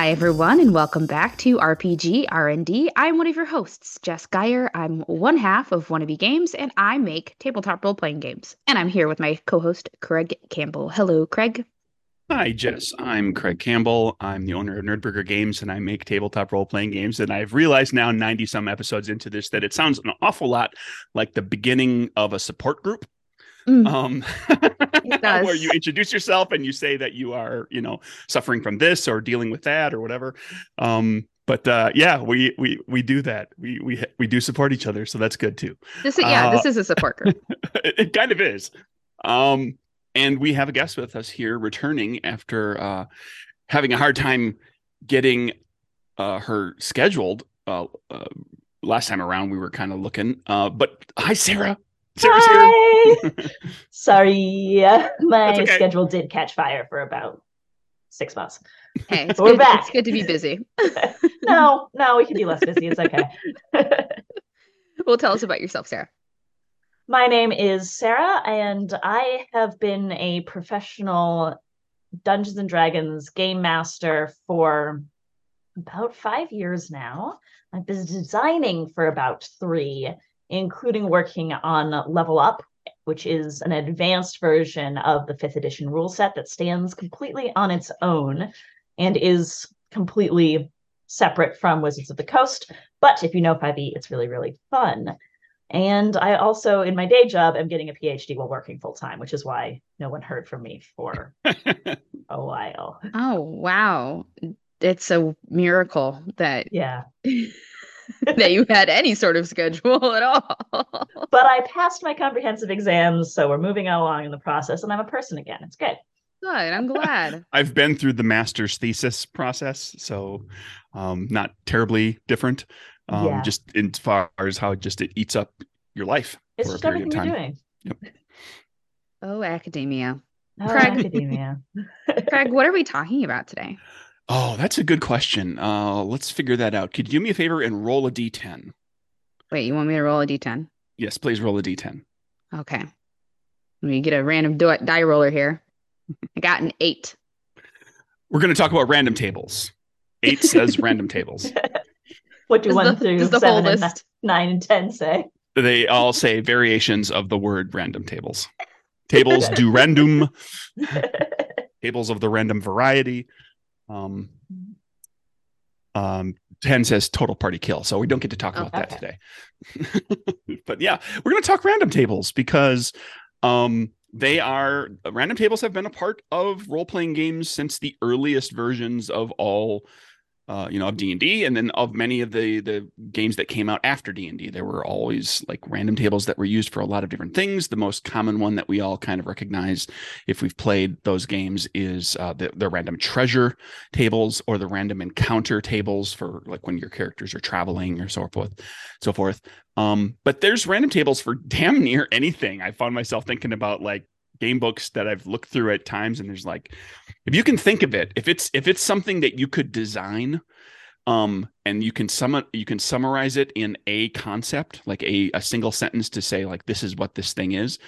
Hi everyone and welcome back to RPG R&D. I'm one of your hosts, Jess Geyer. I'm one half of Wannabe Games and I make tabletop role-playing games. And I'm here with my co-host Craig Campbell. Hello, Craig. Hi, Jess. I'm Craig Campbell. I'm the owner of Nerdburger Games and I make tabletop role-playing games. And I've realized now 90 some episodes into this that it sounds an awful lot like the beginning of a support group. Mm. Um, where you introduce yourself and you say that you are, you know, suffering from this or dealing with that or whatever. Um, but uh, yeah, we we we do that. We we we do support each other, so that's good too. This is yeah, Uh, this is a support group. it kind of is. Um, and we have a guest with us here returning after uh, having a hard time getting uh, her scheduled. Uh, uh, last time around, we were kind of looking. Uh, but hi, Sarah. Sarah's here. Hi. Sorry, uh, my okay. schedule did catch fire for about six months. Hey, it's We're good, back. it's good to be busy. No, no, we can be less busy. It's okay. Well, tell us about yourself, Sarah. My name is Sarah, and I have been a professional Dungeons and Dragons game master for about five years now. I've been designing for about three, including working on Level Up, which is an advanced version of the fifth edition rule set that stands completely on its own and is completely separate from Wizards of the Coast. But if you know 5e, it's really, really fun. And I also, in my day job, am getting a PhD while working full time, which is why no one heard from me for a while. Oh, wow. It's a miracle that Yeah. that you had any sort of schedule at all. But I passed my comprehensive exams, so we're moving along in the process, and I'm a person again. It's good. Good. I'm glad. I've been through the master's thesis process, so um, not terribly different. Um, Yeah. Just as far as how it just it eats up your life It's for a just period of everything you're time. doing. Oh, academia. Oh, Craig. academia. Craig, what are we talking about today? Oh, that's a good question. Uh, let's figure that out. Could you do me a favor and roll a d10? Wait, you want me to roll a d10? Yes, please roll a d10. Okay. Let me get a random do- die roller here. I got an eight. We're going to talk about random tables. Eight says random tables. what do Does one the, through the seven and list? nine and ten say? They all say variations of the word random tables. Tables do random, tables of the random variety. Um, um, 10 says total party kill. So we don't get to talk Oh, about that today. but yeah, we're going to talk random tables because um, they are random tables have been a part of role playing games since the earliest versions of all uh, you know, of D and D, and then of many of the the games that came out after D and D. There were always like random tables that were used for a lot of different things. The most common one that we all kind of recognize, if we've played those games, is uh, the the random treasure tables or the random encounter tables for like when your characters are traveling or so forth, so forth. Um, but there's random tables for damn near anything. I found myself thinking about like game books that I've looked through at times, and there's like, if you can think of it, if it's if it's something that you could design, um, and you can sum you can summarize it in a concept, like a a single sentence to say like this is what this thing is.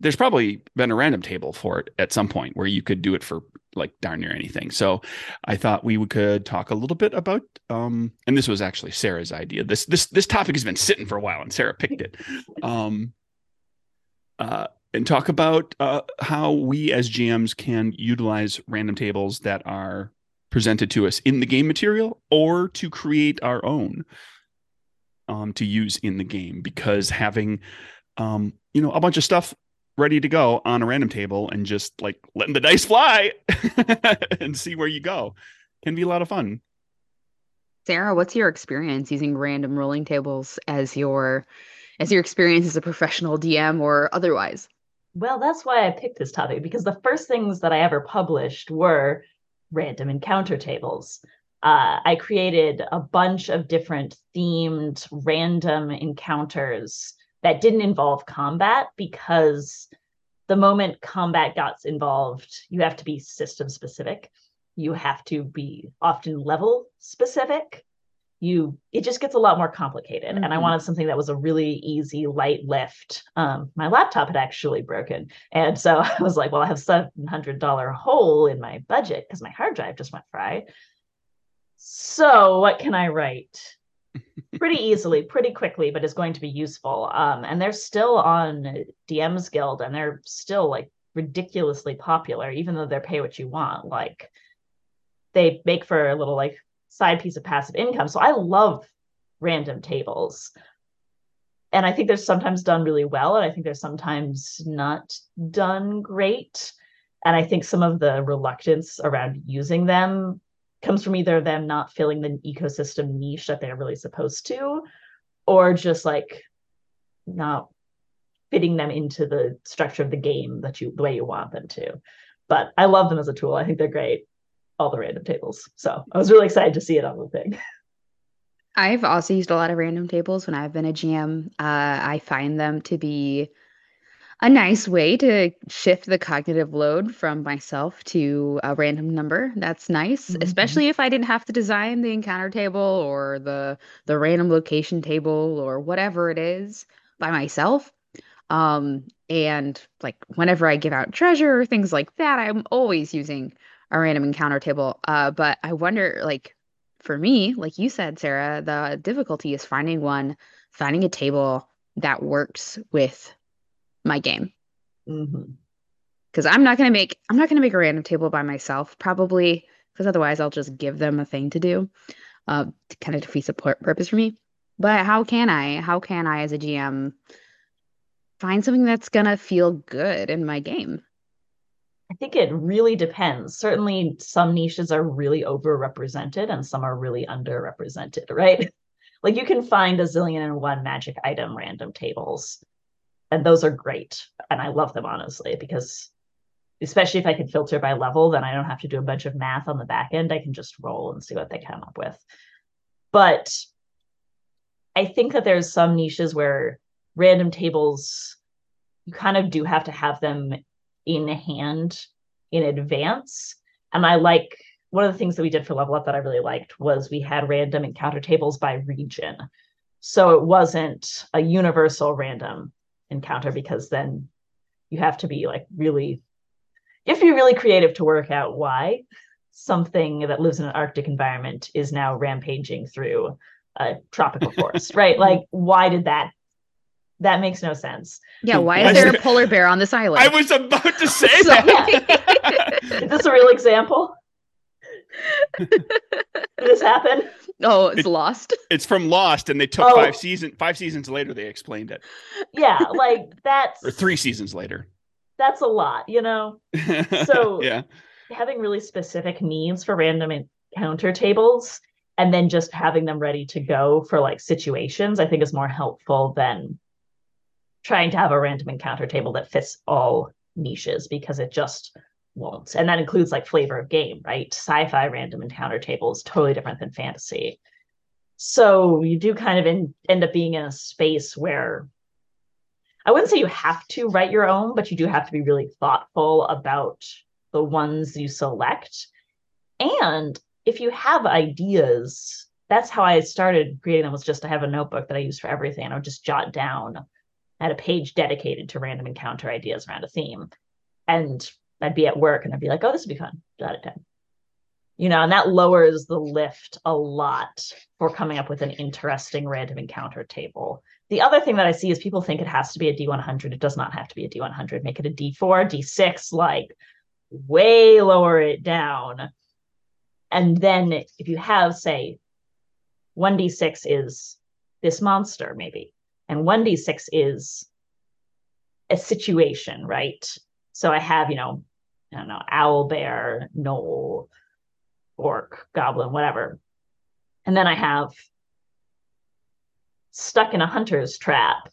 There's probably been a random table for it at some point where you could do it for like darn near anything. So I thought we could talk a little bit about um and this was actually Sarah's idea. This this this topic has been sitting for a while and Sarah picked it. Um uh and talk about uh, how we as GMs can utilize random tables that are presented to us in the game material or to create our own um, to use in the game because having um, you know a bunch of stuff ready to go on a random table and just like letting the dice fly and see where you go can be a lot of fun Sarah, what's your experience using random rolling tables as your as your experience as a professional DM or otherwise? Well, that's why I picked this topic because the first things that I ever published were random encounter tables. Uh, I created a bunch of different themed random encounters that didn't involve combat because the moment combat got involved, you have to be system specific. You have to be often level specific. You it just gets a lot more complicated. And I Mhm. wanted something that was a really easy, light lift. Um, my laptop had actually broken. And so I was like, well, I have seven hundred dollar hole in my budget because my hard drive just went fried. So, what can I write? pretty easily, pretty quickly, but is going to be useful. Um, and they're still on DM's Guild and they're still like ridiculously popular, even though they're pay what you want. Like they make for a little like side piece of passive income. So I love random tables. And I think they're sometimes done really well. And I think they're sometimes not done great. And I think some of the reluctance around using them comes from either them not filling the ecosystem niche that they're really supposed to, or just like not fitting them into the structure of the game that you the way you want them to. But I love them as a tool. I think they're great. All the random tables. So I was really excited to see it on the thing. I've also used a lot of random tables when I've been a GM. Uh, I find them to be a nice way to shift the cognitive load from myself to a random number. That's nice, mm-hmm. especially if I didn't have to design the encounter table or the the random location table or whatever it is by myself. Um, and like whenever I give out treasure or things like that, I'm always using a random encounter table. Uh, but I wonder, like, for me, like you said, Sarah, the difficulty is finding one, finding a table that works with my game. Mm-hmm. Because I'm not gonna make I'm not gonna make a random table by myself, probably because otherwise I'll just give them a thing to do. Uh, to kind of defeat the purpose for me. But how can I? How can I, as a GM, find something that's gonna feel good in my game? I think it really depends. Certainly, some niches are really overrepresented and some are really underrepresented, right? Like you can find a zillion and one magic item random tables and those are great and i love them honestly because especially if i can filter by level then i don't have to do a bunch of math on the back end i can just roll and see what they come up with but i think that there's some niches where random tables you kind of do have to have them in hand in advance. And i like one of the things that we did for level up that i really liked was we had random encounter tables by region. So it wasn't a universal random encounter because then you have to be like really if you have to be really creative to work out why something that lives in an arctic environment is now rampaging through a tropical forest right? Like why did that that makes no sense yeah why is there a polar bear on this island i was about to say that is this a real example did this happen Oh, it's it, Lost. It's from Lost, and they took oh. five season five seasons later. They explained it. Yeah, like that's or three seasons later. That's a lot, you know. So yeah, having really specific needs for random encounter tables, and then just having them ready to go for like situations, I think is more helpful than trying to have a random encounter table that fits all niches because it just won't. And that includes like flavor of game, right? Sci fi random encounter table is totally different than fantasy. So you do kind of in, end up being in a space where I wouldn't say you have to write your own, but you do have to be really thoughtful about the ones you select. And if you have ideas, that's how I started creating them was just to have a notebook that I use for everything. I would just jot down. Had a page dedicated to random encounter ideas around a theme. And I'd be at work and I'd be like, oh, this would be fun. Jot it down. You know, and that lowers the lift a lot for coming up with an interesting random encounter table. The other thing that I see is people think it has to be a D100. It does not have to be a D100. Make it a D4, D6, like way lower it down. And then if you have, say, 1D6 is this monster, maybe, and 1D6 is a situation, right? So I have, you know, I don't know, owl, bear, gnoll, orc, goblin, whatever. And then I have stuck in a hunter's trap,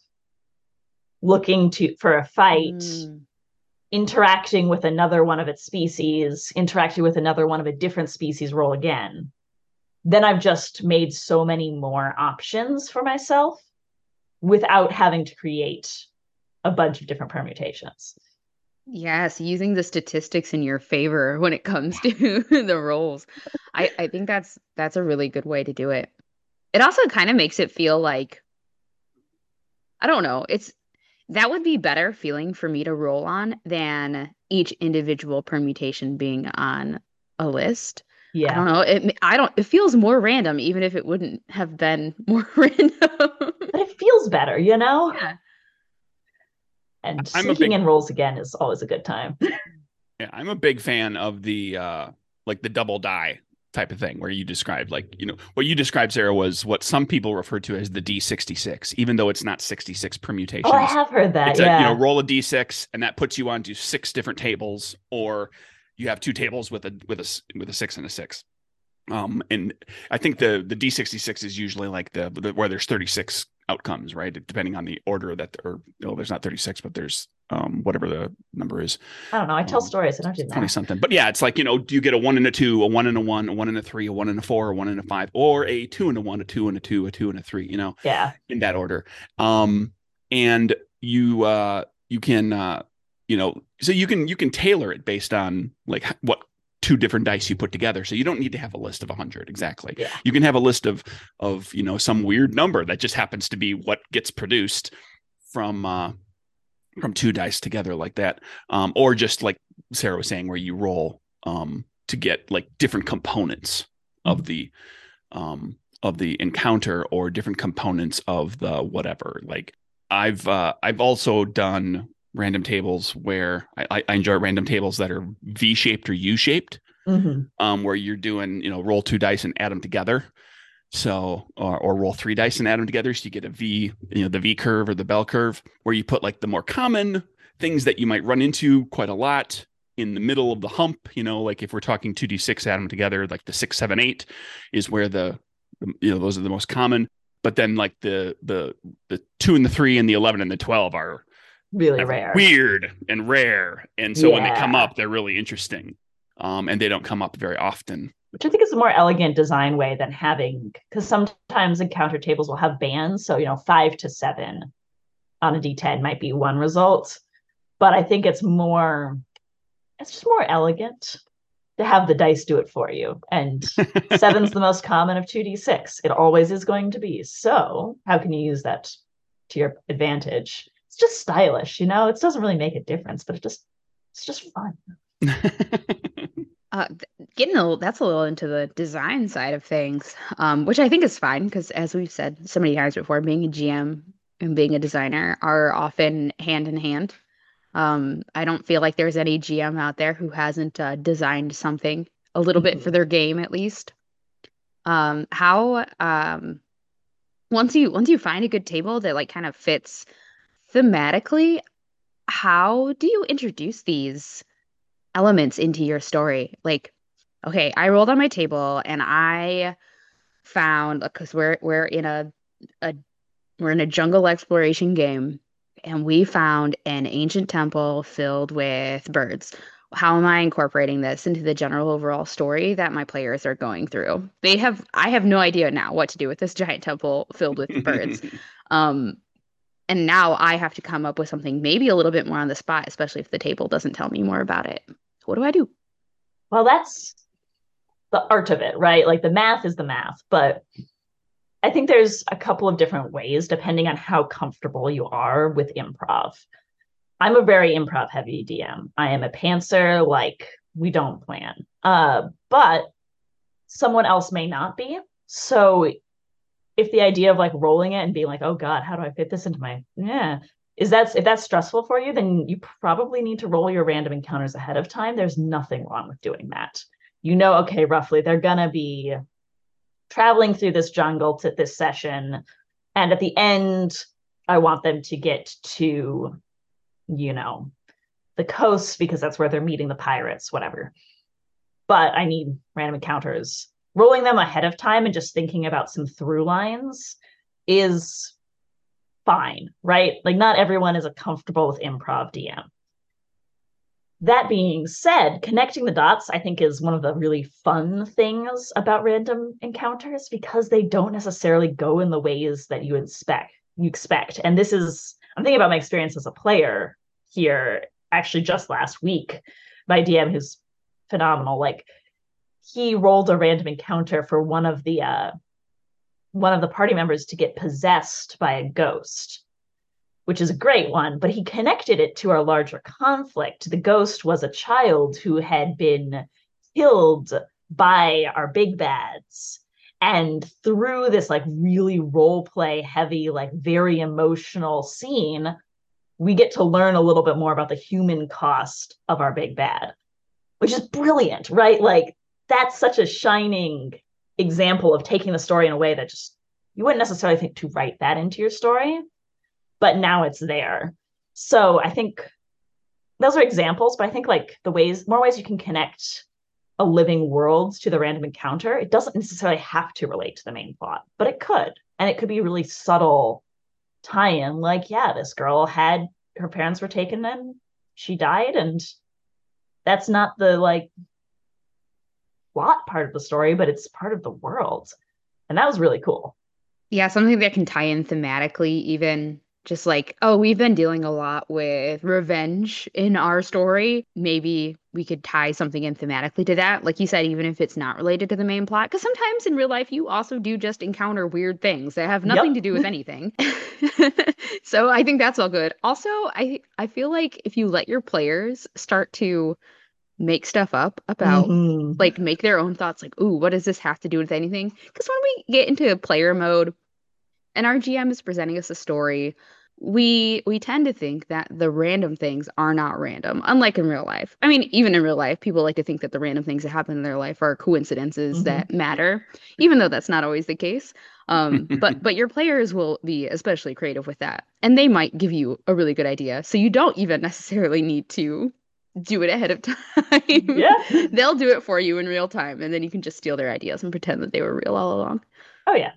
looking to for a fight, mm. interacting with another one of its species, interacting with another one of a different species, roll again. Then I've just made so many more options for myself without having to create a bunch of different permutations. Yes, using the statistics in your favor when it comes to the rolls. I, I think that's that's a really good way to do it. It also kind of makes it feel like I don't know, it's that would be better feeling for me to roll on than each individual permutation being on a list Yeah. I don't know. It I don't. It feels more random, even if it wouldn't have been more random. But it feels better, you know. yeah. And I'm sneaking big- in rolls again is always a good time. Yeah, I'm a big fan of the uh like the double die type of thing where you described like you know what you described Sarah was what some people refer to as the D66 even though it's not 66 permutations. oh, I have heard that. it's yeah. a you know roll a d6 and that puts you onto six different tables or you have two tables with a with a with a six and a six um and i think the the d66 is usually like the, the where there's 36 outcomes right depending on the order that or no there's not 36 but there's um whatever the number is I don't know. I tell um, stories. I don't do 20 something but yeah it's like you know do you get a one and a two a one and a one a one and a three a one and a four a one and a five or a two and a one a two and a two a two and a three you know Yeah. in that order um and you uh you can uh you know so you can you can tailor it based on like what two different dice you put together. So you don't need to have a list of 100 exactly. Yeah. you can have a list of of you know some weird number that just happens to be what gets produced from uh from two dice together like that. Um or just like sarah was saying where you roll um to get like different components of the um of the encounter or different components of the whatever. Like i've uh i've also done random tables where i I- enjoy random tables that are v-shaped or u-shaped hmm um, where you're doing, you know, roll two dice and add them together. So, or, or roll three dice and add them together. So you get a V, you know, the V curve or the bell curve, where you put like the more common things that you might run into quite a lot in the middle of the hump. You know, like if we're talking 2D6, add them together, like the six, seven, eight is where the, the you know, those are the most common. But then like the, the, the two and the three and the 11 and the 12 are Really rare. weird and rare. And so when they come up, they're really interesting. Um, and they don't come up very often. which I think is a more elegant design way than having because sometimes encounter tables will have bands. So, you know, five to seven on a D10 might be one result. But I think it's more, it's just more elegant to have the dice do it for you. And seven's the most common of 2D6. It always is going to be. So, how can you use that to your advantage? It's just stylish, you know? It doesn't really make a difference, but it just, it's just fun. Uh, getting a little, that's a little into the design side of things, um, which I think is fine because, as we've said so many times before, being a GM and being a designer are often hand in hand. Um, I don't feel like there's any GM out there who hasn't uh, designed something a little bit for their game at least. Um, how um, once you once you find a good table that like kind of fits thematically, how do you introduce these elements into your story? Like, okay, I rolled on my table and I found because we're we're in a a we're in a jungle exploration game and we found an ancient temple filled with birds. How am I incorporating this into the general overall story that my players are going through? They have I have no idea now what to do with this giant temple filled with birds. Um, and now I have to come up with something maybe a little bit more on the spot, especially if the table doesn't tell me more about it. What do I do? Well, that's the art of it, right? Like the math is the math, but I think there's a couple of different ways depending on how comfortable you are with improv. I'm a very improv heavy DM. I am a pantser, like we don't plan. Uh, but someone else may not be. So if the idea of like rolling it and being like, oh God, how do I fit this into my yeah. Is that if that's stressful for you, then you probably need to roll your random encounters ahead of time. There's nothing wrong with doing that. You know, okay, roughly they're gonna be traveling through this jungle to this session. And at the end, I want them to get to, you know, the coast because that's where they're meeting the pirates, whatever. But I need random encounters. Rolling them ahead of time and just thinking about some through lines is fine, right? Like, not everyone is comfortable with improv DM. That being said, connecting the dots, I think, is one of the really fun things about random encounters because they don't necessarily go in the ways that you expect. You expect, and this is I'm thinking about my experience as a player here. Actually, just last week, my DM, who's phenomenal, like he rolled a random encounter for one of the uh, one of the party members to get possessed by a ghost which is a great one, but he connected it to our larger conflict. The ghost was a child who had been killed by our big bads. And through this like really role play heavy, like very emotional scene, we get to learn a little bit more about the human cost of our big bad, which is brilliant, right? Like that's such a shining example of taking the story in a way that just you wouldn't necessarily think to write that into your story, but now it's there. So I think those are examples, but I think like the ways, more ways you can connect a living world to the random encounter, it doesn't necessarily have to relate to the main plot, but it could. And it could be really subtle tie in, like, yeah, this girl had her parents were taken and she died, and that's not the like plot part of the story, but it's part of the world. And that was really cool. Yeah, something that can tie in thematically, even just like, oh, we've been dealing a lot with revenge in our story. Maybe we could tie something in thematically to that. Like you said, even if it's not related to the main plot. Because sometimes in real life, you also do just encounter weird things that have nothing yep. to do with anything. so I think that's all good. Also, I I feel like if you let your players start to make stuff up about mm-hmm. like make their own thoughts like ooh what does this have to do with anything because when we get into player mode and our gm is presenting us a story we we tend to think that the random things are not random unlike in real life i mean even in real life people like to think that the random things that happen in their life are coincidences mm-hmm. that matter even though that's not always the case um, but but your players will be especially creative with that and they might give you a really good idea so you don't even necessarily need to do it ahead of time. Yeah. They'll do it for you in real time and then you can just steal their ideas and pretend that they were real all along. Oh yeah.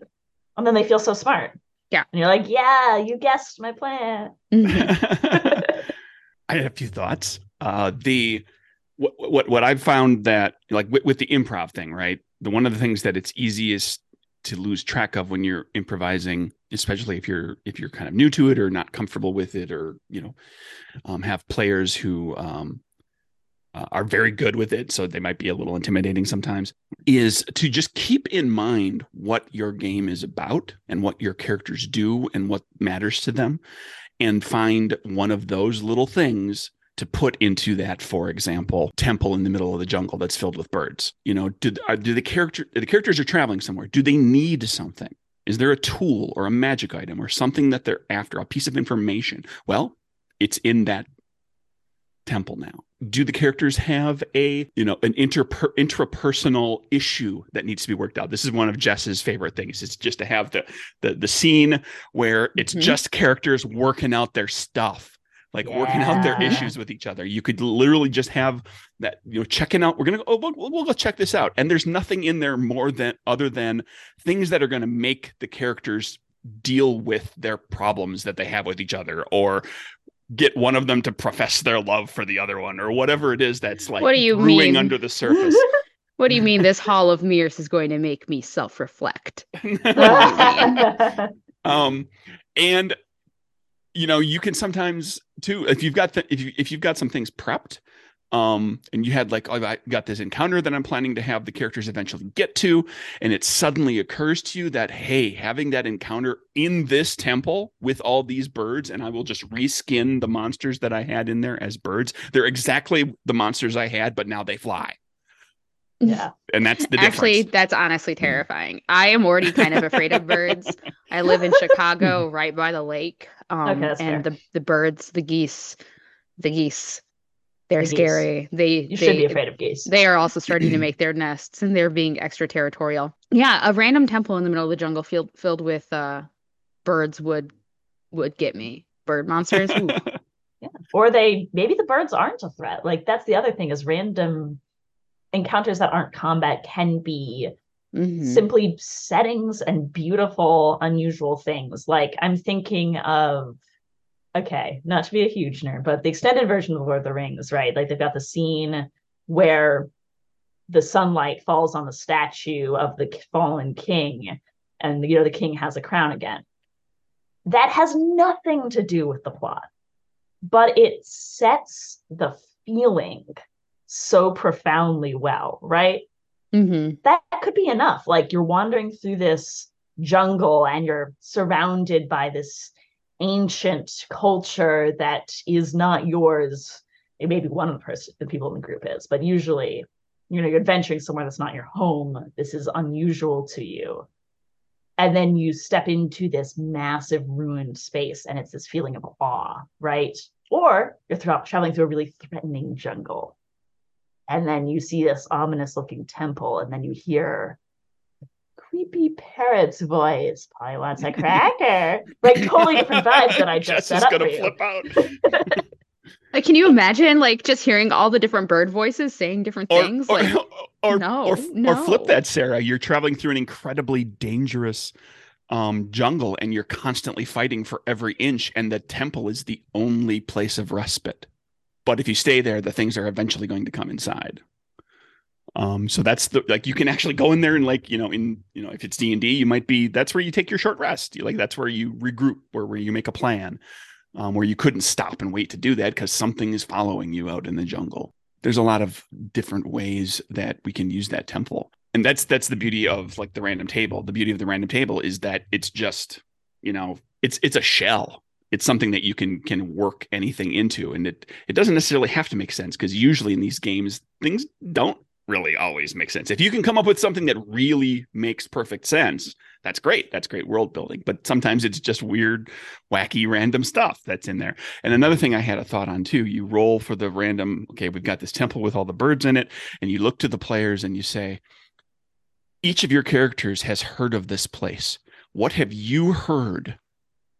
And then they feel so smart. Yeah. And you're like, "Yeah, you guessed my plan." Mm-hmm. I had a few thoughts. Uh the what what what I've found that like with, with the improv thing, right? The one of the things that it's easiest to lose track of when you're improvising especially if you're if you're kind of new to it or not comfortable with it or you know um, have players who um, uh, are very good with it so they might be a little intimidating sometimes is to just keep in mind what your game is about and what your characters do and what matters to them and find one of those little things to put into that, for example, temple in the middle of the jungle that's filled with birds. You know, do, uh, do the character the characters are traveling somewhere? Do they need something? Is there a tool or a magic item or something that they're after, a piece of information? Well, it's in that temple now. Do the characters have a, you know, an inter intrapersonal issue that needs to be worked out? This is one of Jess's favorite things. It's just to have the the the scene where it's mm-hmm. just characters working out their stuff like yeah. working out their issues with each other. You could literally just have that, you know, checking out. We're gonna go. Oh, we'll, we'll go check this out. And there's nothing in there more than other than things that are going to make the characters deal with their problems that they have with each other, or get one of them to profess their love for the other one, or whatever it is that's like what do you brewing mean? under the surface. What do you mean this Hall of Mirrors is going to make me self-reflect? um, and you know, you can sometimes too if you've got th- if you if you've got some things prepped, um, and you had like oh, I got this encounter that I'm planning to have the characters eventually get to, and it suddenly occurs to you that hey, having that encounter in this temple with all these birds, and I will just reskin the monsters that I had in there as birds. They're exactly the monsters I had, but now they fly. Yeah. And that's the Actually, difference. that's honestly mm-hmm. terrifying. I am already kind of afraid of birds. I live in Chicago, right by the lake. Um, okay, and the the birds, the geese, the geese, they're the scary. They you they, should be afraid of geese. They are also starting to make their nests, and they're being extraterritorial. Yeah, a random temple in the middle of the jungle filled filled with uh, birds would would get me. Bird monsters. yeah, or they maybe the birds aren't a threat. Like that's the other thing is random encounters that aren't combat can be mm-hmm. simply settings and beautiful, unusual things. Like I'm thinking of okay, not to be a huge nerd, but the extended version of Lord of the Rings, right? Like they've got the scene where the sunlight falls on the statue of the fallen king, and you know the king has a crown again. That has nothing to do with the plot, but it sets the feeling so profoundly well, right? Mm-hmm. That could be enough. Like you're wandering through this jungle and you're surrounded by this ancient culture that is not yours. It may be one of the, person, the people in the group is, but usually you know you're adventuring somewhere that's not your home. This is unusual to you. And then you step into this massive ruined space and it's this feeling of awe right? Or you're th- traveling through a really threatening jungle. And then you see this ominous looking temple and then you hear creepy parrot's voice probably wants a cracker like totally different vibes that i just Jess set is up gonna for you. flip out. Like, can you imagine like just hearing all the different bird voices saying different Or, things? or, like, or, no, or, or flip that, Sarah. You're traveling through an incredibly dangerous um, jungle and you're constantly fighting for every inch, and the temple is the only place of respite. But if you stay there, the things are eventually going to come inside. Um, so that's the like you can actually go in there and like you know in you know if it's D and D, you might be that's where you take your short rest. You like that's where you regroup, where where you make a plan, um, where you couldn't stop and wait to do that because something is following you out in the jungle. There's a lot of different ways that we can use that temple, and that's that's the beauty of like the random table. The beauty of the random table is that it's just you know it's it's a shell. It's something that you can can work anything into, and it it doesn't necessarily have to make sense because usually in these games things don't really always make sense. If you can come up with something that really makes perfect sense, that's great. That's great world building. But sometimes it's just weird, wacky, random stuff that's in there. And another thing I had a thought on too, you roll for the random, okay, we've got this temple with all the birds in it, and you look to the players and you say, each of your characters has heard of this place. What have you heard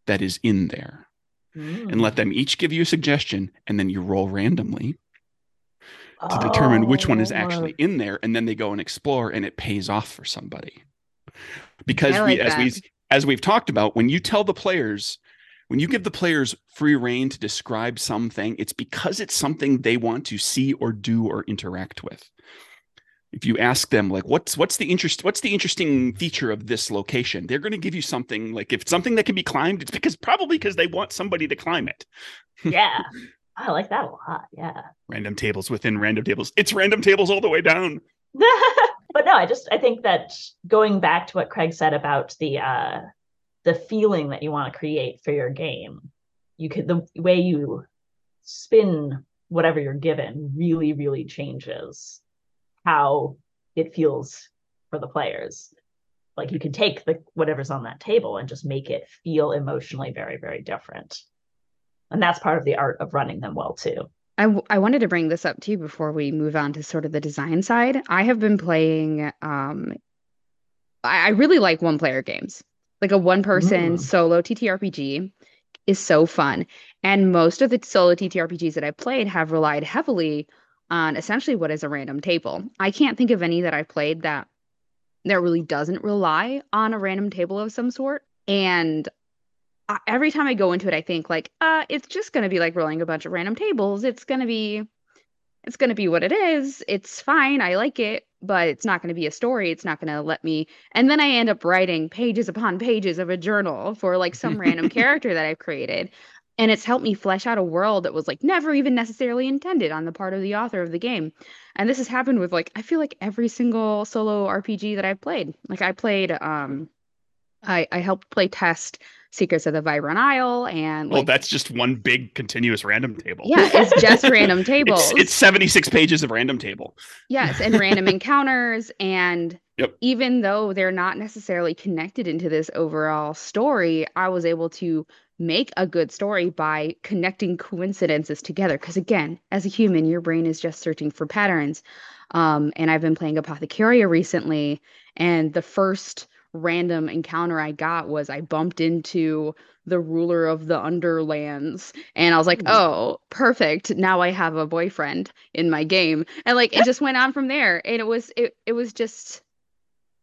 that is in there? And hmm. let them each give you a suggestion, and then you roll randomly to determine which one is Oh. actually in there and then they go and explore and it pays off for somebody. Because I we like as we as we've talked about when you tell the players when you give the players free rein to describe something it's because it's something they want to see or do or interact with. If you ask them like what's what's the interest what's the interesting feature of this location? They're going to give you something like if it's something that can be climbed it's because probably because they want somebody to climb it. Yeah i like that a lot yeah. Random tables within random tables. It's random tables all the way down. But no i just i think that going back to what craig said about the uh the feeling that you want to create for your game you could the way you spin whatever you're given really really changes how it feels for the players. Like you can take the whatever's on that table and just make it feel emotionally very very different and that's part of the art of running them well too I, w- I wanted to bring this up too before we move on to sort of the design side. I have been playing, um, I, I really like one player games. Like a one person Mm. solo TTRPG is so fun. And most of the solo TTRPGs that I've played have relied heavily on essentially what is a random table. I can't think of any that I've played that that really doesn't rely on a random table of some sort. And I, every time I go into it, I think like, uh, it's just gonna be like rolling a bunch of random tables. It's gonna be, it's gonna be what it is. It's fine. I like it, but it's not gonna be a story. It's not gonna let me. And then I end up writing pages upon pages of a journal for like some random character that I've created. And it's helped me flesh out a world that was like never even necessarily intended on the part of the author of the game. And this has happened with like I feel like every single solo RPG that I've played. Like I played um I I helped play test Secrets of the Vibrant Isle and well that's just one big continuous random table yeah, it's just random tables. It's, it's 76 pages of random table. Yes, and random encounters. And Yep. even though they're not necessarily connected into this overall story, I was able to make a good story by connecting coincidences together. Because again, as a human, your brain is just searching for patterns. Um, and I've been playing Apothecaria recently, and the first random encounter I got was I bumped into the ruler of the underlands and I was like, hmm. "Oh, perfect. Now I have a boyfriend in my game." And like it just went on from there. And it was it it was just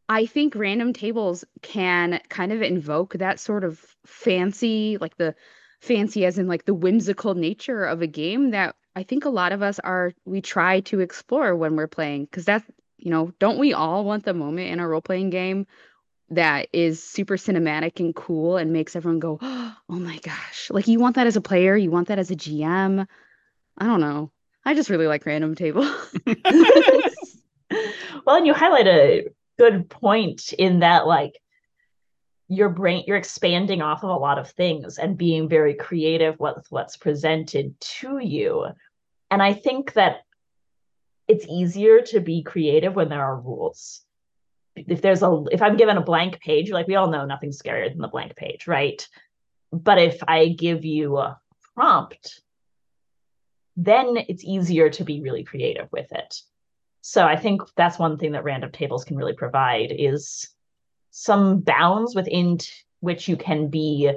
I think random tables can kind of invoke that sort of fancy, like the fancy as in like the whimsical nature of a game that I think a lot of us are we try to explore when we're playing because that's you know, don't we all want the moment in a role-playing game that is super cinematic and cool and makes everyone go, "Oh my gosh." Like you want that as a player, you want that as a GM. I don't know. I just really like random table. well, and you highlight a good point in that, like, your brain, you're expanding off of a lot of things and being very creative with what's presented to you. And I think that it's easier to be creative when there are rules. If there's a if I'm given a blank page, like we all know nothing's scarier than the blank page, right? But if I give you a prompt, then it's easier to be really creative with it. So I think that's one thing that random tables can really provide is some bounds within t- which you can be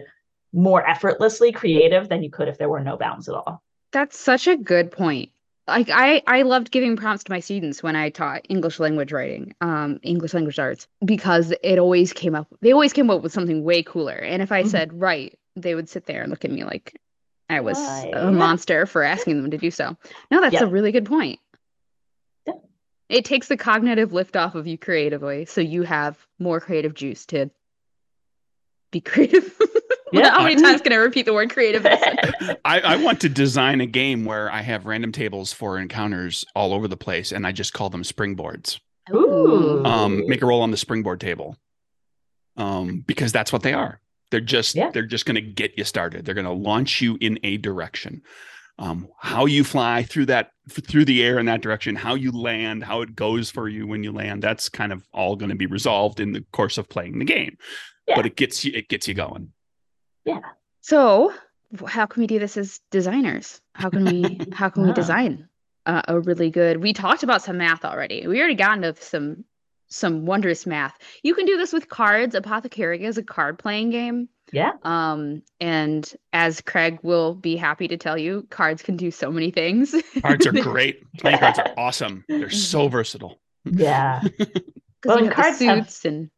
more effortlessly creative than you could if there were no bounds at all. That's such a good point. Like I, I loved giving prompts to my students when I taught English language writing, um, English language arts, because it always came up. They always came up with something way cooler. And if I mm-hmm. said right, they would sit there and look at me like I was Why? a monster for asking them to do so. No, that's yep. a really good point. Yep. It takes the cognitive lift off of you creatively, so you have more creative juice to be creative. Yeah. How many times can I repeat the word creative? I, I want to design a game where I have random tables for encounters all over the place, and I just call them springboards. Ooh. Um, make a roll on the springboard table. Um, because that's what they are. They're just yeah. they're just going to get you started. They're going to launch you in a direction. Um, how you fly through that through the air in that direction, how you land, how it goes for you when you land. That's kind of all going to be resolved in the course of playing the game. Yeah. But it gets you it gets you going. Yeah. So how can we do this as designers? How can we how can we design uh, a really good? We talked about some math already. We already got into some some wondrous math. You can do this with cards. Apothecary is a card playing game. Yeah. Um, and as Craig will be happy to tell you, cards can do so many things. Cards are great. Playing cards are awesome. They're so versatile. Yeah. well, and cards suits have, and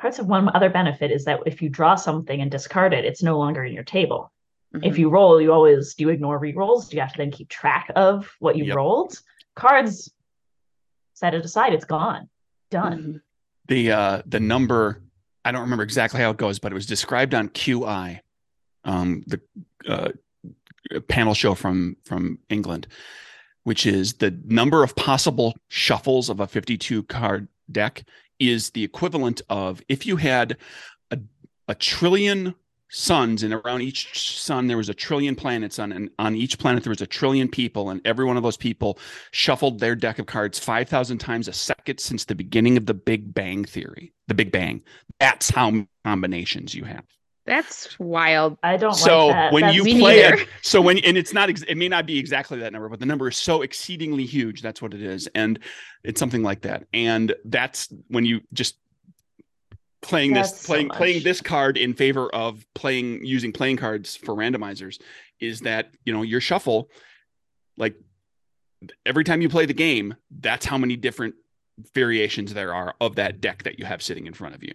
cards have one other benefit is that if you draw something and discard it, it's no longer in your table. Mm-hmm. If you roll, you always do you ignore re-rolls? Do you have to then keep track of what you yep. rolled? Cards set it aside, it's gone done. Mm-hmm. The uh the number I don't remember exactly how it goes, but it was described on QI, um, the uh, panel show from from England, which is the number of possible shuffles of a 52 card deck is the equivalent of if you had a, a trillion suns and around each sun there was a trillion planets on and on each planet there was a trillion people and every one of those people shuffled their deck of cards 5000 times a second since the beginning of the big bang theory the big bang. That's how combinations you have that's wild. I don't so like when that's you play it so when and it's not it may not be exactly that number but the number is so exceedingly huge that's what it is. And it's something like that. And that's when you just playing That's this playing so playing this card in favor of playing using playing cards for randomizers is that you know your shuffle like every time you play the game that's how many different variations there are of that deck that you have sitting in front of you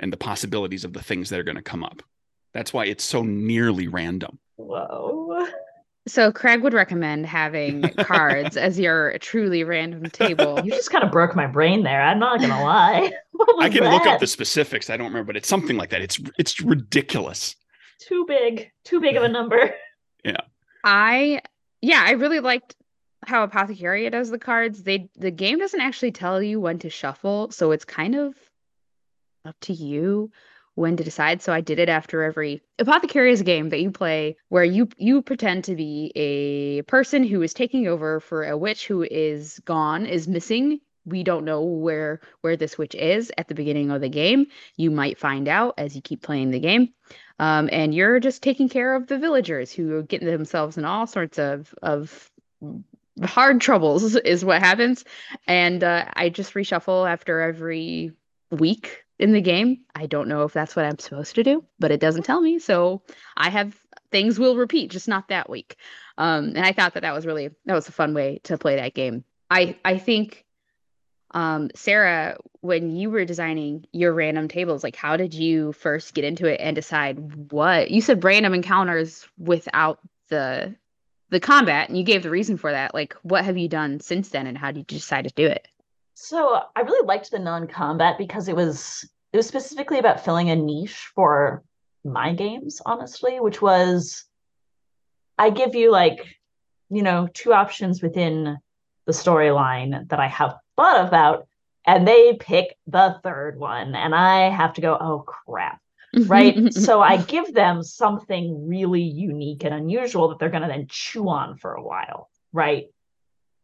and the possibilities of the things that are going to come up that's why it's so nearly random whoa so Craig would recommend having cards as your truly random table. You just kind of broke my brain there. I'm not gonna lie. I can that? look up the specifics. I don't remember, but it's something like that. It's it's ridiculous. Too big. Too big of a number. Yeah. I yeah, I really liked how Apothecary does the cards. They the game doesn't actually tell you when to shuffle, so it's kind of up to you when to decide. So I did it after every Apothecary is a game that you play where you you pretend to be a person who is taking over for a witch who is gone, is missing. We don't know where where this witch is at the beginning of the game. You might find out as you keep playing the game. Um, and you're just taking care of the villagers who are getting themselves in all sorts of of hard troubles is what happens. And uh, I just reshuffle after every week in the game. I don't know if that's what I'm supposed to do, but it doesn't tell me. So I have things will repeat, just not that week. Um, and I thought that that was really that was a fun way to play that game. I I think um, Sarah, when you were designing your random tables, like how did you first get into it and decide what you said random encounters without the the combat and you gave the reason for that. Like what have you done since then and how did you decide to do it? So I really liked the non-combat because it was it was specifically about filling a niche for my games, honestly, which was I give you like, you know, two options within the storyline that I have thought about, and they pick the third one, and I have to go, oh crap. right. so I give them something really unique and unusual that they're going to then chew on for a while. Right.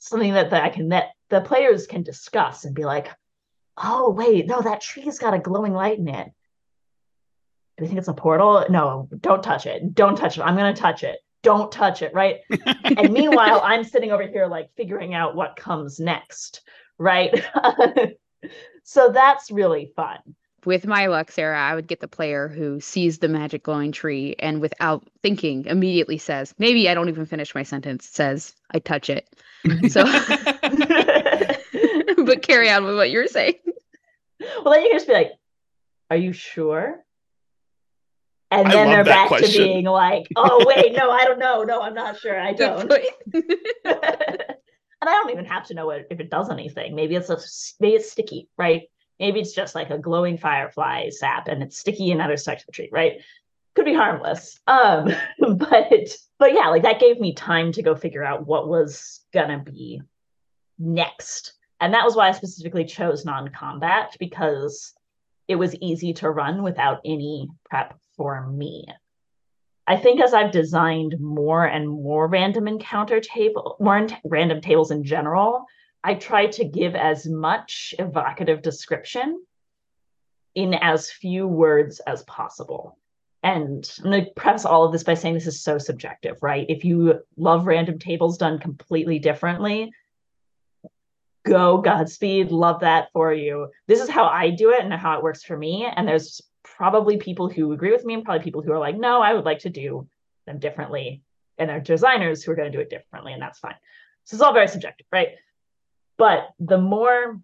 something that, that I can that the players can discuss and be like, oh wait, no, that tree's got a glowing light in it. Do you think it's a portal? No, don't touch it. Don't touch it. I'm gonna touch it. Don't touch it, right? and meanwhile, I'm sitting over here like figuring out what comes next, right? so that's really fun with my luck, Sarah, I would get the player who sees the magic glowing tree and without thinking immediately says, maybe I don't even finish my sentence, says, I touch it. So, but carry on with what you're saying. Well, then you can just be like, Are you sure? And then they're back question. to being like, Oh, wait, no, I don't know. No, I'm not sure. I don't. and I don't even have to know if it does anything. Maybe it's a, maybe it's sticky, right? Maybe it's just like a glowing firefly sap and it's sticky and other stuck to the tree, right? Could be harmless. Um, but but yeah, like that gave me time to go figure out what was gonna be next. And that was why I specifically chose non-combat because it was easy to run without any prep for me. I think as I've designed more and more random encounter table, more random tables in general, I try to give as much evocative description in as few words as possible. And I'm going to preface all of this by saying this is so subjective, right? If you love random tables done completely differently, go Godspeed, love that for you. This is how I do it and how it works for me. And there's probably people who agree with me and probably people who are like, no, I would like to do them differently. And there are designers who are going to do it differently, and that's fine. So it's all very subjective, right? But the more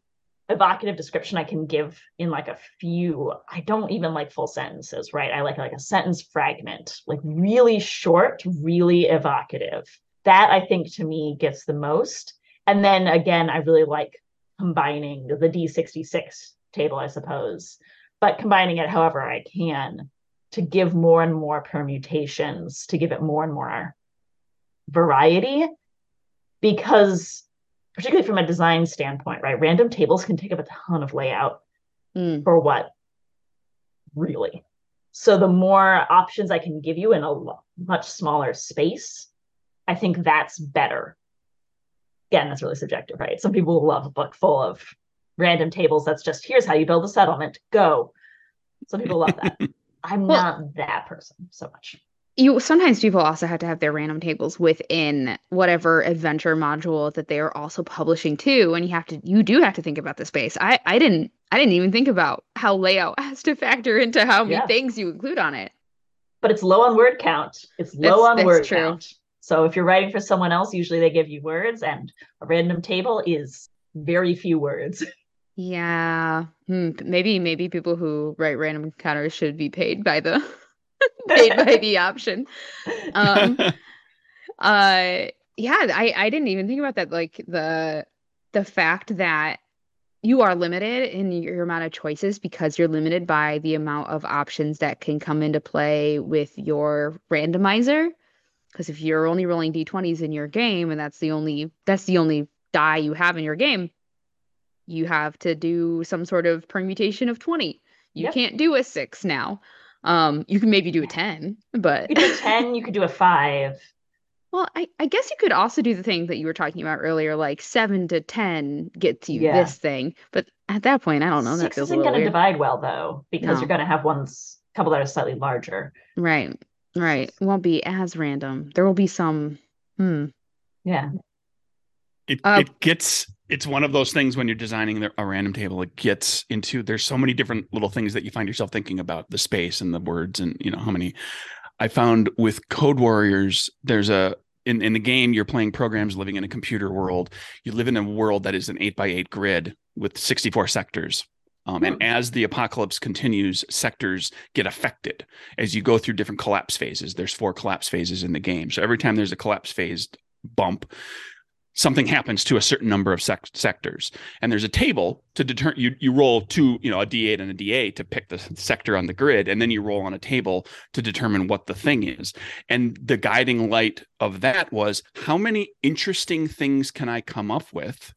evocative description I can give in like a few, I don't even like full sentences, right? I like like a sentence fragment, like really short, really evocative. That I think to me gets the most. And then again, I really like combining the D66 table, I suppose, but combining it however I can to give more and more permutations, to give it more and more variety. Because particularly from a design standpoint, right? Random tables can take up a ton of layout mm. for what? Really. So the more options I can give you in a much smaller space, I think that's better. Again, that's really subjective, right? Some people love a book full of random tables that's just here's how you build a settlement, go. Some people love that. I'm well, not that person so much you sometimes people also have to have their random tables within whatever adventure module that they are also publishing too and you have to you do have to think about the space i i didn't i didn't even think about how layout has to factor into how many yeah. things you include on it but it's low on word count it's low on word true. count so if you're writing for someone else usually they give you words and a random table is very few words yeah hmm. maybe maybe people who write random encounters should be paid by the paid by the option. Um, uh, yeah, I I didn't even think about that. Like the the fact that you are limited in your amount of choices because you're limited by the amount of options that can come into play with your randomizer. Because if you're only rolling d20s in your game and that's the only that's the only die you have in your game, you have to do some sort of permutation of 20. You yep. can't do a six now. Um, you can maybe do a 10, but you could do 10, you could do a five. Well, I, I guess you could also do the thing that you were talking about earlier, like seven to 10 gets you yeah. this thing. But at that point, I don't know. Six that isn't going to divide well, though, because no. you're going to have ones, a couple that are slightly larger. Right. Right. It won't be as random. There will be some. Hmm. Yeah. It, uh, it gets it's one of those things when you're designing a random table it gets into there's so many different little things that you find yourself thinking about the space and the words and you know how many i found with code warriors there's a in, in the game you're playing programs living in a computer world you live in a world that is an 8 by 8 grid with 64 sectors um, and hmm. as the apocalypse continues, sectors get affected as you go through different collapse phases. There's four collapse phases in the game. So every time there's a collapse phase bump, something happens to a certain number of sec- sectors and there's a table to determine you you roll two you know a d8 and a d8 to pick the sector on the grid and then you roll on a table to determine what the thing is and the guiding light of that was how many interesting things can i come up with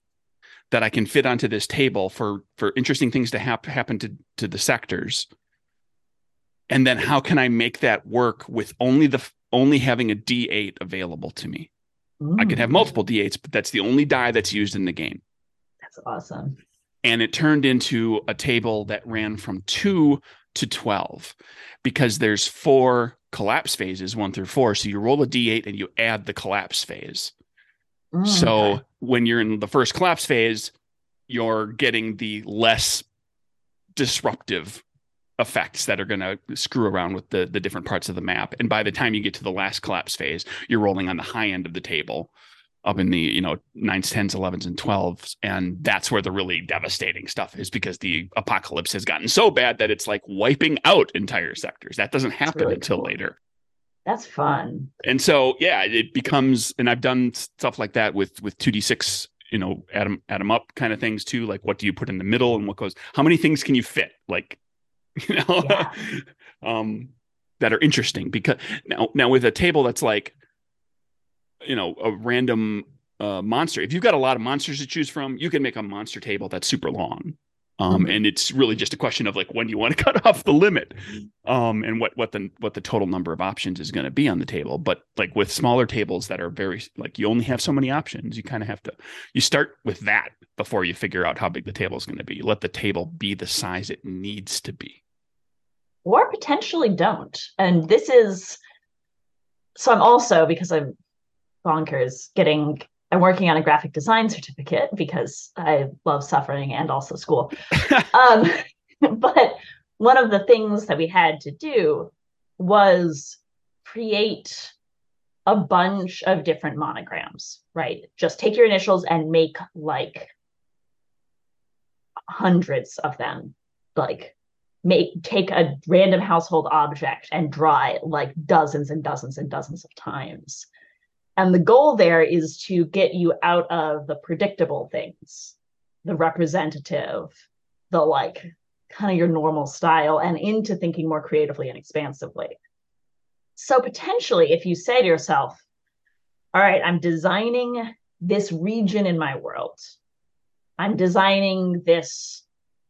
that i can fit onto this table for for interesting things to hap- happen to to the sectors and then how can i make that work with only the only having a d8 available to me I can have Mm, multiple d8s, but that's the only die that's used in the game. That's awesome. And it turned into a table that ran from two to 12 because there's four collapse phases, one through four. So you roll a d8 and you add the collapse phase. Mm, So okay. when you're in the first collapse phase, you're getting the less disruptive effects that are going to screw around with the the different parts of the map. And by the time you get to the last collapse phase, you're rolling on the high end of the table, up in the you know nines, tens, elevens, and twelves, and that's where the really devastating stuff is because the apocalypse has gotten so bad that it's like wiping out entire sectors. That doesn't happen really until cool. later. That's fun. and so yeah it becomes and i've done stuff like that with with 2d6 you know add 'em add 'em up kind of things too like what do you put in the middle and what goes how many things can you fit like you know Yeah. um that are interesting because now now with a table that's like you know a random uh monster if you've got a lot of monsters to choose from you can make a monster table that's super long um Mhm. and it's really just a question of like when you want to cut off the limit um and what what the what the total number of options is going to be on the table but like with smaller tables that are very like you only have so many options you kind of have to you start with that before you figure out how big the table is going to be you let the table be the size it needs to be or potentially don't. And this is so I'm also because I'm bonkers getting I'm working on a graphic design certificate because I love suffering and also school. um, but one of the things that we had to do was create a bunch of different monograms, right? Just take your initials and make like hundreds of them. Like make take a random household object and draw it like dozens and dozens and dozens of times. And the goal there is to get you out of the predictable things, the representative, the like kind of your normal style, and into thinking more creatively and expansively. So potentially, if you say to yourself, all right, I'm designing this region in my world, I'm designing this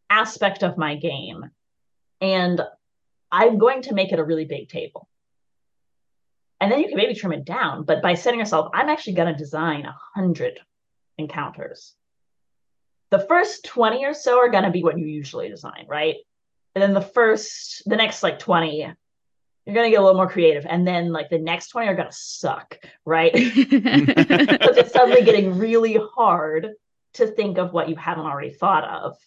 aspect of my game, and I'm going to make it a really big table. And then you can maybe trim it down, but by setting yourself, I'm actually going to design a hundred encounters. The first 20 or so are going to be what you usually design, right? And then the first, the next like 20, you're going to get a little more creative. And then like the next 20 are going to suck, right? because it's suddenly getting really hard to think of what you haven't already thought of.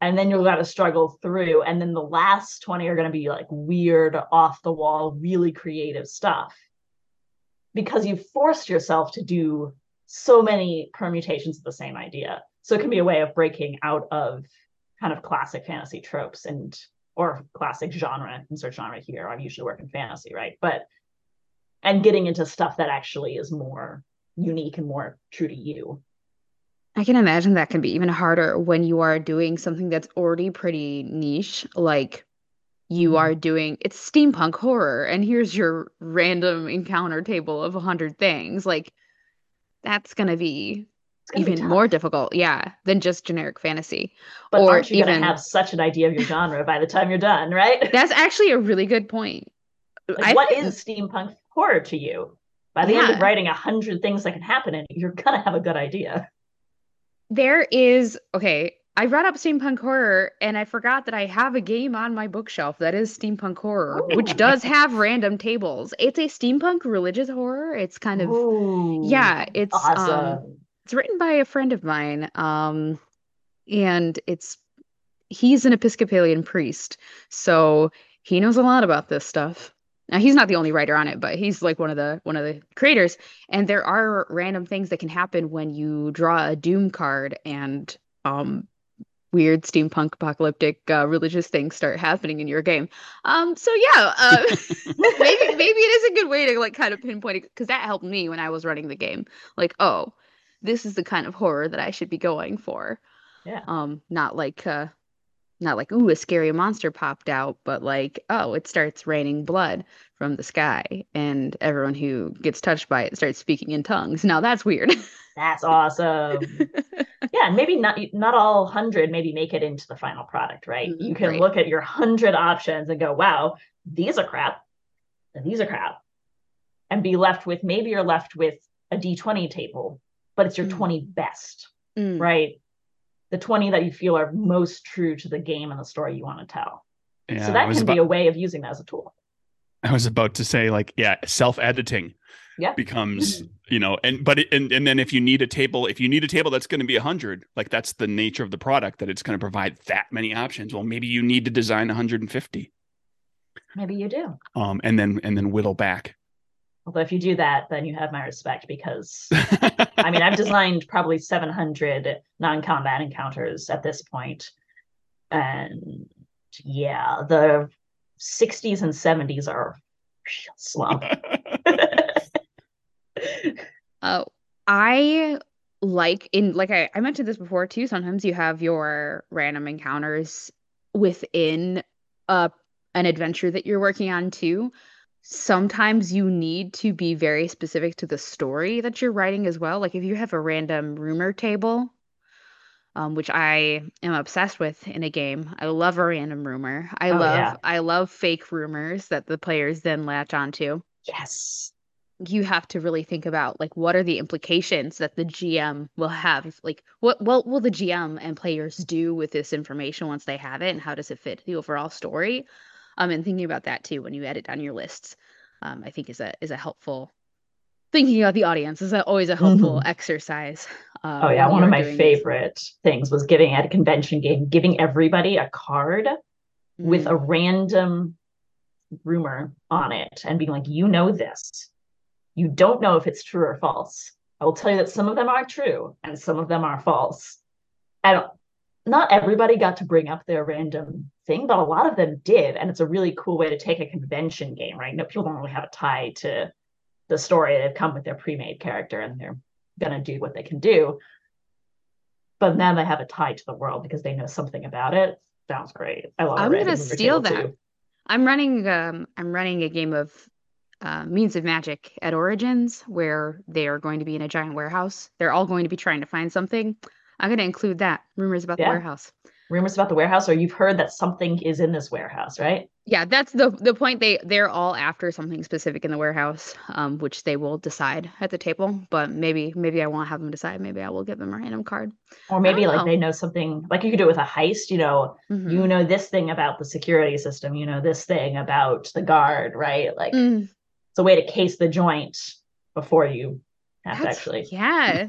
And then you've got to struggle through. And then the last 20 are going to be like weird, off the wall, really creative stuff because you've forced yourself to do so many permutations of the same idea. So it can be a way of breaking out of kind of classic fantasy tropes and or classic genre, insert genre here. I usually work in fantasy, right? But and getting into stuff that actually is more unique and more true to you. I can imagine that can be even harder when you are doing something that's already pretty niche, like you Mhm. are doing it's steampunk horror, and here's your random encounter table of a hundred things. Like that's gonna be gonna even tough. more difficult, yeah, than just generic fantasy. But or aren't you gonna have such an idea of your genre by the time you're done, right? That's actually a really good point. Like, what think- is steampunk horror to you? By the end of writing a hundred things that can happen in it, you're gonna have a good idea. There is okay. I read up steampunk horror and I forgot that I have a game on my bookshelf that is steampunk horror, which does have random tables. It's a steampunk religious horror. It's kind of Ooh, yeah, it's um awesome. it's written by a friend of mine. Um and it's he's an Episcopalian priest, so he knows a lot about this stuff. Now he's not the only writer on it, but he's like one of the one of the creators. And there are random things that can happen when you draw a doom card and um weird steampunk apocalyptic uh, religious things start happening in your game. Um so yeah, uh maybe maybe it is a good way to like kind of pinpoint it because that helped me when I was running the game. Like, oh, this is the kind of horror that I should be going for. Yeah. Um, not like uh not like ooh, a scary monster popped out, but like, oh, it starts raining blood from the sky, and everyone who gets touched by it starts speaking in tongues. Now that's weird. That's awesome. yeah, maybe not not all hundred maybe make it into the final product, right? You can right. look at your hundred options and go, wow, these are crap, and these are crap. And be left with maybe you're left with a d20 table but it's your Mm. 20 best Mm. right the 20 that you feel are most true to the game and the story you want to tell. Yeah, so that can about, be a way of using that as a tool. I was about to say like yeah, self-editing Yeah. becomes you know and but it, and and then if you need a table if you need a table that's going to be 100 like that's the nature of the product that it's going to provide that many options. Well maybe you need to design 150 maybe you do. Um and then and then whittle back although if you do that then you have my respect because I mean, I've designed probably 700 non-combat encounters at this point, and yeah, the 60s and 70s are slump. Oh, I like in like I, I mentioned this before too. Sometimes you have your random encounters within a an adventure that you're working on too. Sometimes you need to be very specific to the story that you're writing as well. Like if you have a random rumor table, um, which I am obsessed with in a game. I love a random rumor. I Oh, love yeah. I love fake rumors that the players then latch onto yes. you have to really think about like what are the implications that the GM will have like what what will the GM and players do with this information once they have it and how does it fit the overall story um and thinking about that too when you edit down your lists um I think is a is a helpful thinking about the audience is a, always a helpful exercise uh, Oh yeah, one of my doing this. favorite things was giving at a convention game, giving everybody a card with Mm. a random rumor on it and being like, you know this. You don't know if it's true or false. I will tell you that some of them are true and some of them are false. And not everybody got to bring up their random thing, but a lot of them did. And it's a really cool way to take a convention game, right? No, people don't really have a tie to the story. They've come with their pre-made character and they're gonna do what they can do. But now they have a tie to the world because they know something about it. Sounds great. I love. I'm random gonna steal that. too. I'm running um I'm running a game of uh, Means of Magic at Origins where they are going to be in a giant warehouse. They're all going to be trying to find something. I'm going to include that rumors about Yeah. the warehouse. Rumors about the warehouse or you've heard that something is in this warehouse right Yeah, that's the the point. They they're all after something specific in the warehouse, um, which they will decide at the table. But maybe maybe I won't have them decide. Maybe I will give them a random card. or maybe like know. they know something like you could do it with a heist you know Mhm. you know this thing about the security system you know this thing about the guard right like Mm, it's a way to case the joint before you to that's- actually yeah.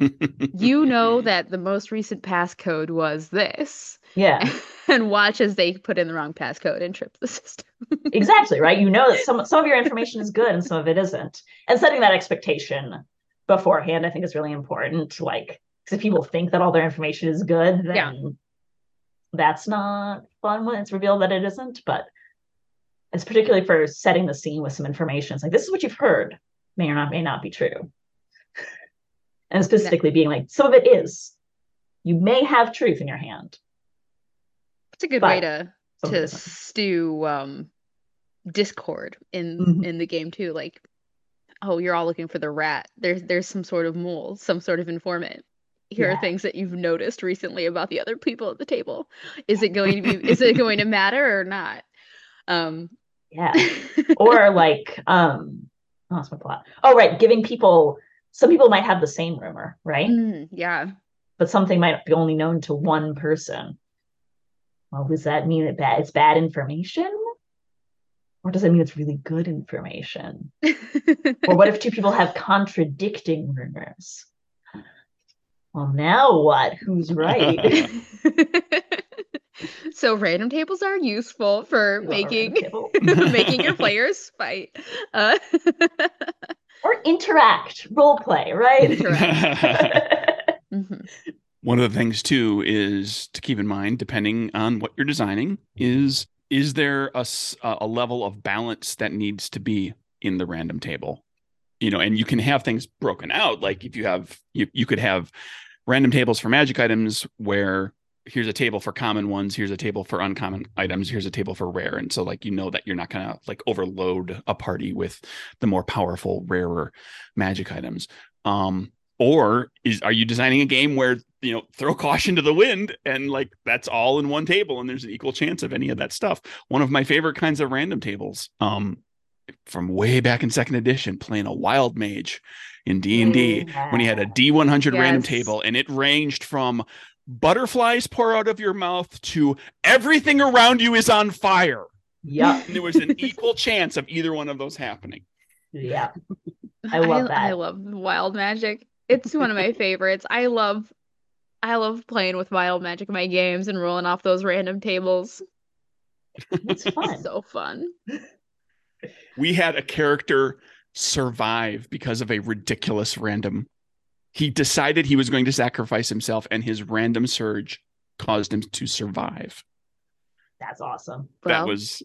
you know that the most recent passcode was this, yeah. And watch as they put in the wrong passcode and trip the system. exactly right? You know that some some of your information is good and some of it isn't. And setting that expectation beforehand i think is really important. Like 'cause if people think that all their information is good then Yeah. that's not fun when it's revealed that it isn't. But it's particularly for setting the scene with some information. It's like this is what you've heard. May or not may not be true and specifically being like some of it is you may have truth in your hand It's a good way to to stew um discord in Mhm. in the game too. Like, oh, you're all looking for the rat. There's there's some sort of mole, some sort of informant. Here Yeah. are things that you've noticed recently about the other people at the table. Is it going to be is it going to matter or not? Um yeah or like um oh, that's my plot oh right giving people some people might have the same rumor right? Mm, yeah. but something might be only known to one person. Well does that mean that bad it's bad information? Or does it mean it's really good information? Or what if two people have contradicting rumors? Well now what? Who's right? So random tables are useful for random making making your players fight. Uh, or interact role play right mhm. One of the things too is to keep in mind, depending on what you're designing, is is there a, a level of balance that needs to be in the random table? You know, and you can have things broken out. Like if you have you you could have random tables for magic items where here's a table for common ones, here's a table for uncommon items, here's a table for rare. And so like you know that you're not gonna like overload a party with the more powerful, rarer magic items. Um, or is are you designing a game where you know throw caution to the wind and like that's all in one table and there's an equal chance of any of that stuff one of my favorite kinds of random tables um from way back in second edition playing a wild mage in D&D Yeah. when he had a D100 random table and it ranged from butterflies pour out of your mouth to everything around you is on fire. Yeah. There was an equal chance of either one of those happening. Yeah. I love that. I love wild magic. It's one of my favorites. I love I love playing with wild magic in my games and rolling off those random tables. It's fun. So fun. We had a character survive because of a ridiculous random. He decided he was going to sacrifice himself and his random surge caused him to survive. That's awesome. that was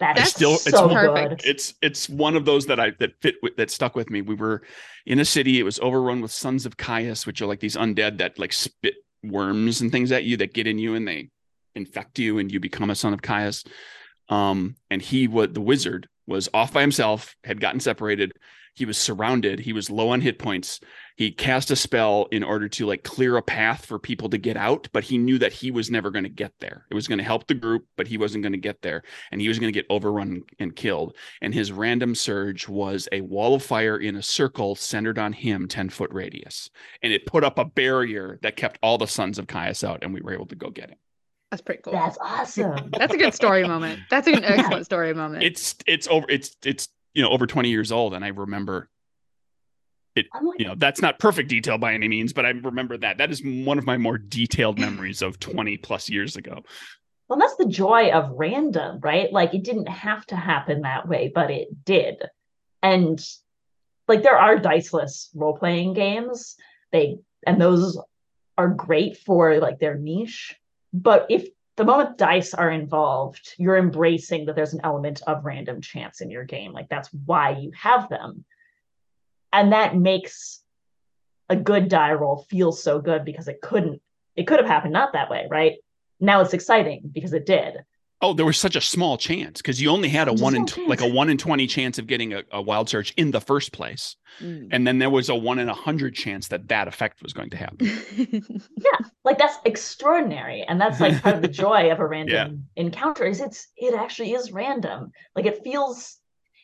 That's, That's still- it's perfect. good. it's it's one of those that I that fit with that stuck with me. We were in a city. It was overrun with sons of Kyuss, which are like these undead that like spit worms and things at you that get in you and they infect you and you become a son of Kyuss. Um, and he was the wizard was off by himself, had gotten separated. He was surrounded. He was low on hit points. He cast a spell in order to like clear a path for people to get out, but he knew that he was never going to get there. It was going to help the group, but he wasn't going to get there, and he was going to get overrun and killed and his random surge was a wall of fire in a circle centered on him 10 foot radius and it put up a barrier that kept all the sons of Kyuss out and we were able to go get him That's pretty cool. That's awesome. That's a good story moment. That's an excellent story moment. it's it's over it's it's you know over 20 years old and i remember like, you know that's not perfect detail by any means but i remember that that is one of my more detailed memories of 20 plus years ago well, that's the joy of random, right? Like it didn't have to happen that way, but it did. And like there are diceless role playing games. They and those are great for like their niche. But if the moment dice are involved, you're embracing that there's an element of random chance in your game. Like that's why you have them. And that makes a good die roll feel so good because it couldn't, it could have happened not that way, right? Now it's exciting because it did. Oh there was such a small chance because you only had a Such one in small tw- like a one in 20 chance of getting a, a wild surge in the first place Mm. and then there was a one in a hundred chance that that effect was going to happen. Yeah, like that's extraordinary and that's like part of the joy of a random encounter is it's it actually is random. Like it feels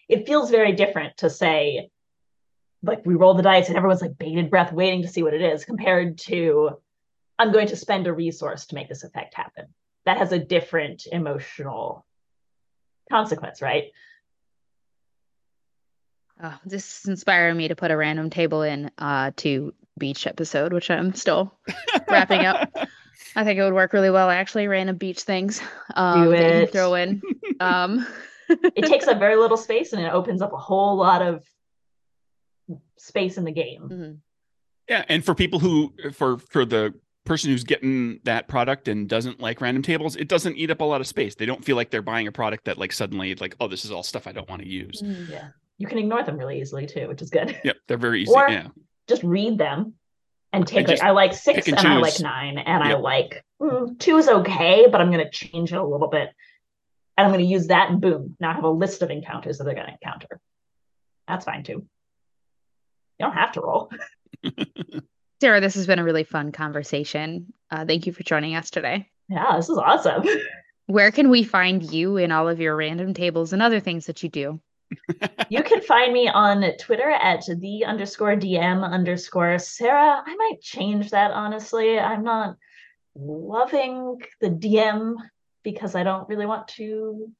it feels very different to say like we roll the dice and everyone's like bated breath waiting to see what it is compared to i'm going to spend a resource to make this effect happen that has a different emotional consequence right Oh, this is inspiring me to put a random table in uh to beach episode, which I'm still wrapping up. I think it would work really well I actually, random beach things. Um that you can it. throw in. Um it takes up very little space and it opens up a whole lot of space in the game mhm. Yeah, and for people who for for the person who's getting that product and doesn't like random tables, it doesn't eat up a lot of space. They don't feel like they're buying a product that like suddenly like, oh, this is all stuff I don't want to use. Mm. yeah you can ignore them really easily too which is good Yep, they're very easy. Or- yeah. just read them and take like I like six and and, I like nine and I like mm, two is okay, but I'm gonna change it a little bit. And I'm gonna use that and boom. Now I have a list of encounters that they're gonna encounter. That's fine too. You don't have to roll. Sarah, this has been a really fun conversation. Uh, thank you for joining us today. Yeah, this is awesome. Where can we find you in all of your random tables and other things that you do? you can find me on Twitter at the underscore DM underscore Sarah. I might change that honestly. I'm not loving the DM because I don't really want to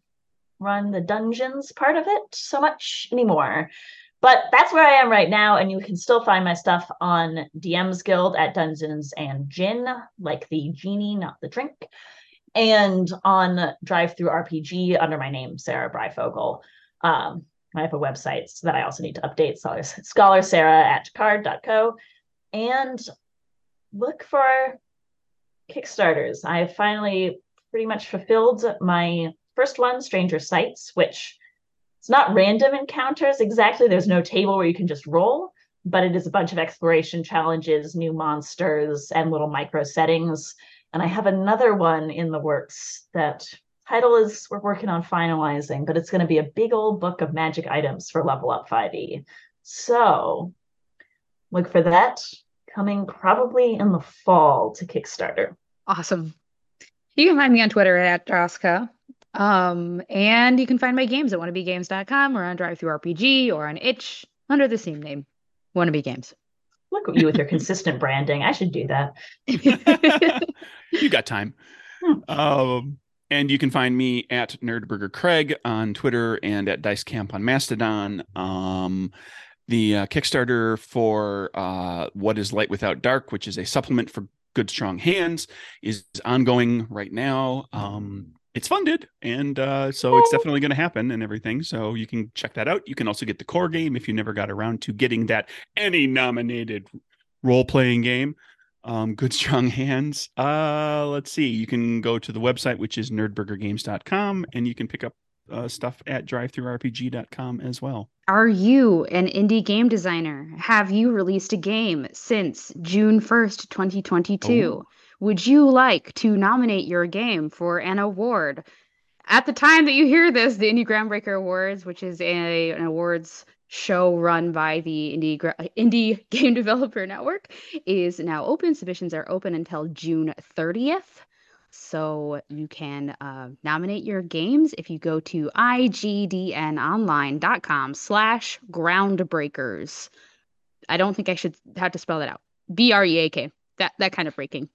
run the dungeons part of it so much anymore. But that's where I am right now, and you can still find my stuff on DM's Guild at Dungeons and Gin, like the genie, not the drink, and on DriveThruRPG under my name, Sarah Bryfogle. Um, I have a website that I also need to update, so scholar Sarah at carrd.co. And look for Kickstarters. I have finally pretty much fulfilled my first one, Stranger Sights, which it's not random encounters exactly. There's no table where you can just roll, but it is a bunch of exploration challenges, new monsters, and little micro settings. And I have another one in the works that title is we're working on finalizing, but it's going to be a big old book of magic items for Level Up 5e. So look for that coming probably in the fall to Kickstarter. Awesome. You can find me on Twitter at Droska. Um, and you can find my games at wannabegames.com or on DriveThruRPG or on itch under the same name, Wannabe Games. Look at you with your consistent branding. I should do that. you got time. Hmm. Um, and you can find me at Nerdburger Craig on Twitter and at Dice Camp on Mastodon. Um, the uh, Kickstarter for uh, What is Light Without Dark, which is a supplement for Good Strong Hands, is ongoing right now. Um, it's funded, and uh, so it's definitely going to happen and everything. So you can check that out. You can also get the core game if you never got around to getting that any nominated role playing game. Um, good strong hands. Uh, let's see. You can go to the website, which is nerdburgergames.com, and you can pick up uh, stuff at drivethrurpg.com as well. Are you an indie game designer? Have you released a game since June 1st, 2022? Oh. Would you like to nominate your game for an award? At the time that you hear this, the Indie Groundbreaker Awards, which is a, an awards show run by the Indie Indie Game Developer Network, is now open. Submissions are open until June 30th. So you can uh, nominate your games if you go to igdnonline.com slash groundbreakers. I don't think I should have to spell that out. B R E A K. That that kind of breaking.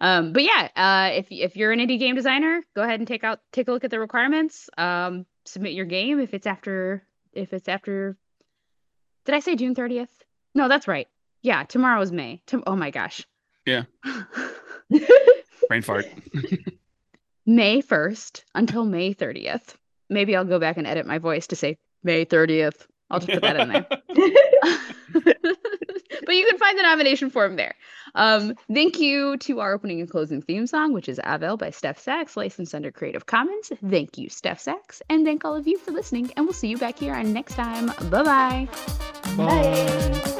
Um, but yeah, uh, if if you're an indie game designer, go ahead and take out take a look at the requirements. Um, submit your game if it's after if it's after. Did I say June 30th? No, that's right. Yeah, tomorrow is May. Tom- oh my gosh. Yeah. Brain fart. May 1st until May 30th. Maybe I'll go back and edit my voice to say May 30th. I'll just put that in there. but you can find the nomination form there. Um, thank you to our opening and closing theme song, which is Avel by Steph Sachs, licensed under Creative Commons. Thank you, Steph Sachs, and thank all of you for listening. And we'll see you back here on next time. Bye-bye. Bye.